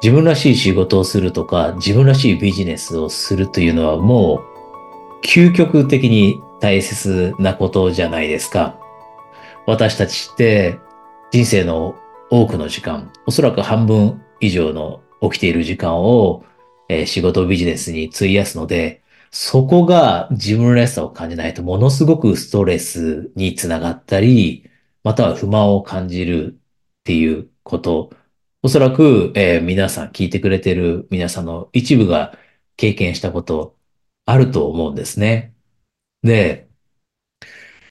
自分らしい仕事をするとか、自分らしいビジネスをするというのはもう究極的に大切なことじゃないですか。私たちって人生の多くの時間、おそらく半分以上の起きている時間を、えー仕事ビジネスに費やすので、そこが自分らしさを感じないとものすごくストレスにつながったり、または不満を感じるっていうことおそらく、えー皆さん、聞いてくれてる皆さんの一部が経験したことあると思うんですね。で、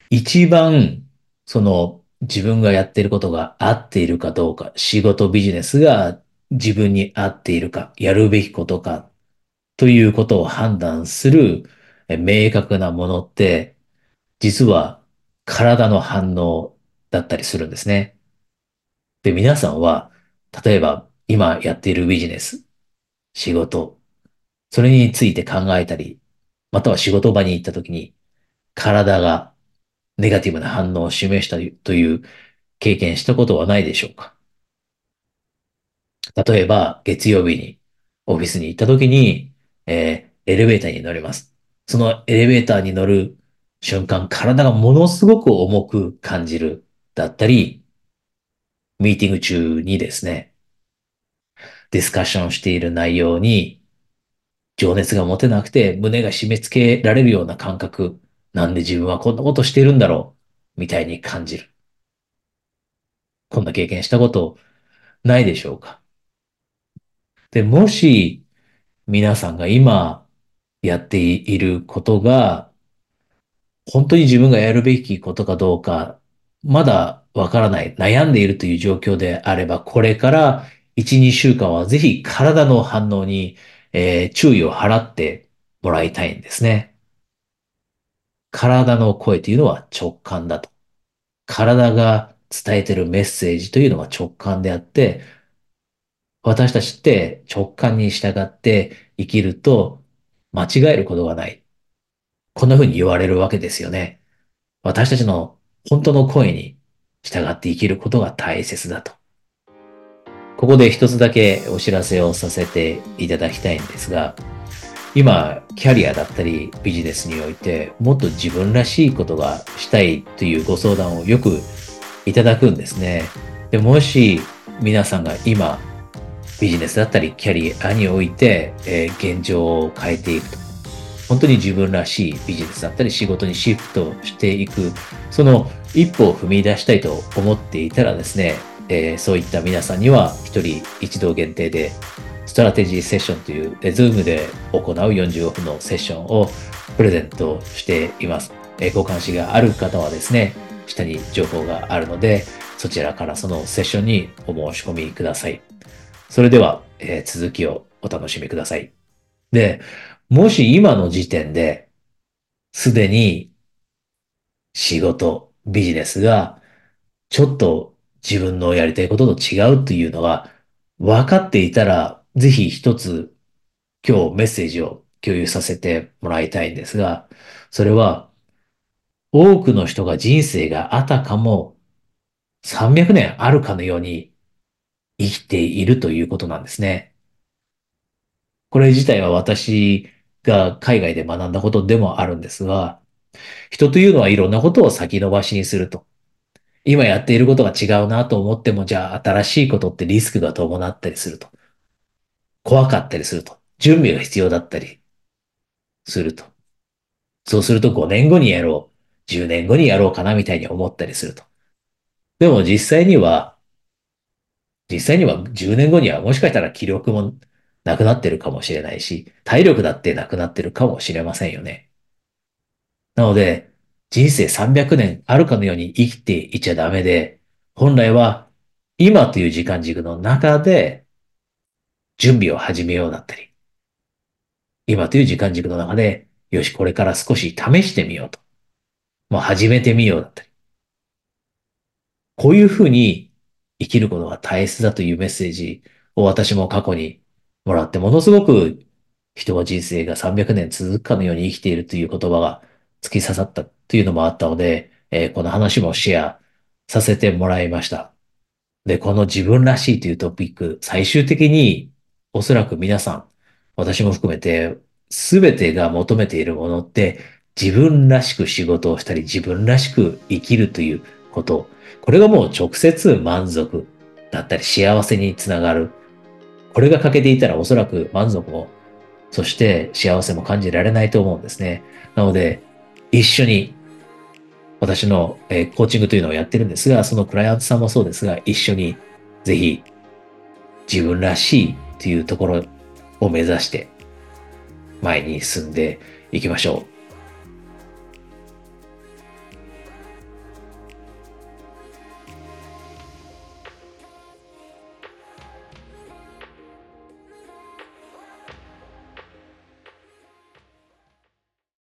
一番、その自分がやってることが合っているかどうか、仕事ビジネスが自分に合っているか、やるべきことかということを判断するえ明確なものって、実は体の反応だったりするんですね。で、皆さんは、例えば今やっているビジネス、仕事、それについて考えたり、または仕事場に行った時に体がネガティブな反応を示したという経験したことはないでしょうか例えば月曜日にオフィスに行った時に、えーエレベーターに乗ります。そのエレベーターに乗る瞬間、体がものすごく重く感じるだったり、ミーティング中にですね、ディスカッションしている内容に情熱が持てなくて胸が締め付けられるような感覚。なんで自分はこんなことしてるんだろうみたいに感じる。こんな経験したことないでしょうかで、もし皆さんが今やっていることが本当に自分がやるべきことかどうかまだわからない、悩んでいるという状況であれば、これから1、2週間はぜひ体の反応に、えー注意を払ってもらいたいんですね。体の声というのは直感だと。体が伝えているメッセージというのは直感であって、私たちって直感に従って生きると間違えることがない。こんな風に言われるわけですよね。私たちの本当の声に従って生きることが大切だと。ここで一つだけお知らせをさせていただきたいんですが、今、キャリアだったりビジネスにおいてもっと自分らしいことがしたいというご相談をよくいただくんですね。でもし皆さんが今ビジネスだったりキャリアにおいて、えー現状を変えていくと。本当に自分らしいビジネスだったり仕事にシフトしていく、その一歩を踏み出したいと思っていたらですね、えーそういった皆さんには一人一度限定でストラテジーセッションという、えー Zoom で行う45分のセッションをプレゼントしています。えーご関心がある方はですね、下に情報があるので、そちらからそのセッションにお申し込みください。それでは、えー続きをお楽しみください。で、もし今の時点で、すでに仕事、ビジネスがちょっと自分のやりたいことと違うというのが分かっていたら、ぜひ一つ今日メッセージを共有させてもらいたいんですが、それは多くの人が人生があたかも300年あるかのように生きているということなんですね。これ自体は私が海外で学んだことでもあるんですが、人というのはいろんなことを先延ばしにすると。今やっていることが違うなと思っても、じゃあ新しいことってリスクが伴ったりすると。怖かったりすると。準備が必要だったりすると。そうすると5年後にやろう。10年後にやろうかなみたいに思ったりすると。でも実際には、実際には10年後にはもしかしたら気力もなくなってるかもしれないし、体力だってなくなってるかもしれませんよね。なので、人生300年あるかのように生きていちゃダメで、本来は今という時間軸の中で準備を始めようだったり、今という時間軸の中で、よし、これから少し試してみようと。もう始めてみようだったり。こういうふうに生きることが大切だというメッセージを私も過去にもらって、ものすごく人は人生が300年続くかのように生きているという言葉が突き刺さったというのもあったので、えーこの話もシェアさせてもらいました。で、この自分らしいというトピック、最終的におそらく皆さん、私も含めて、すべてが求めているものって、自分らしく仕事をしたり、自分らしく生きるということ。これがもう直接満足だったり幸せにつながる。これが欠けていたらおそらく満足も、そして幸せも感じられないと思うんですね。なので、一緒に私の、え、コーチングというのをやってるんですが、そのクライアントさんもそうですが、一緒にぜひ自分らしいというところを目指して前に進んでいきましょう。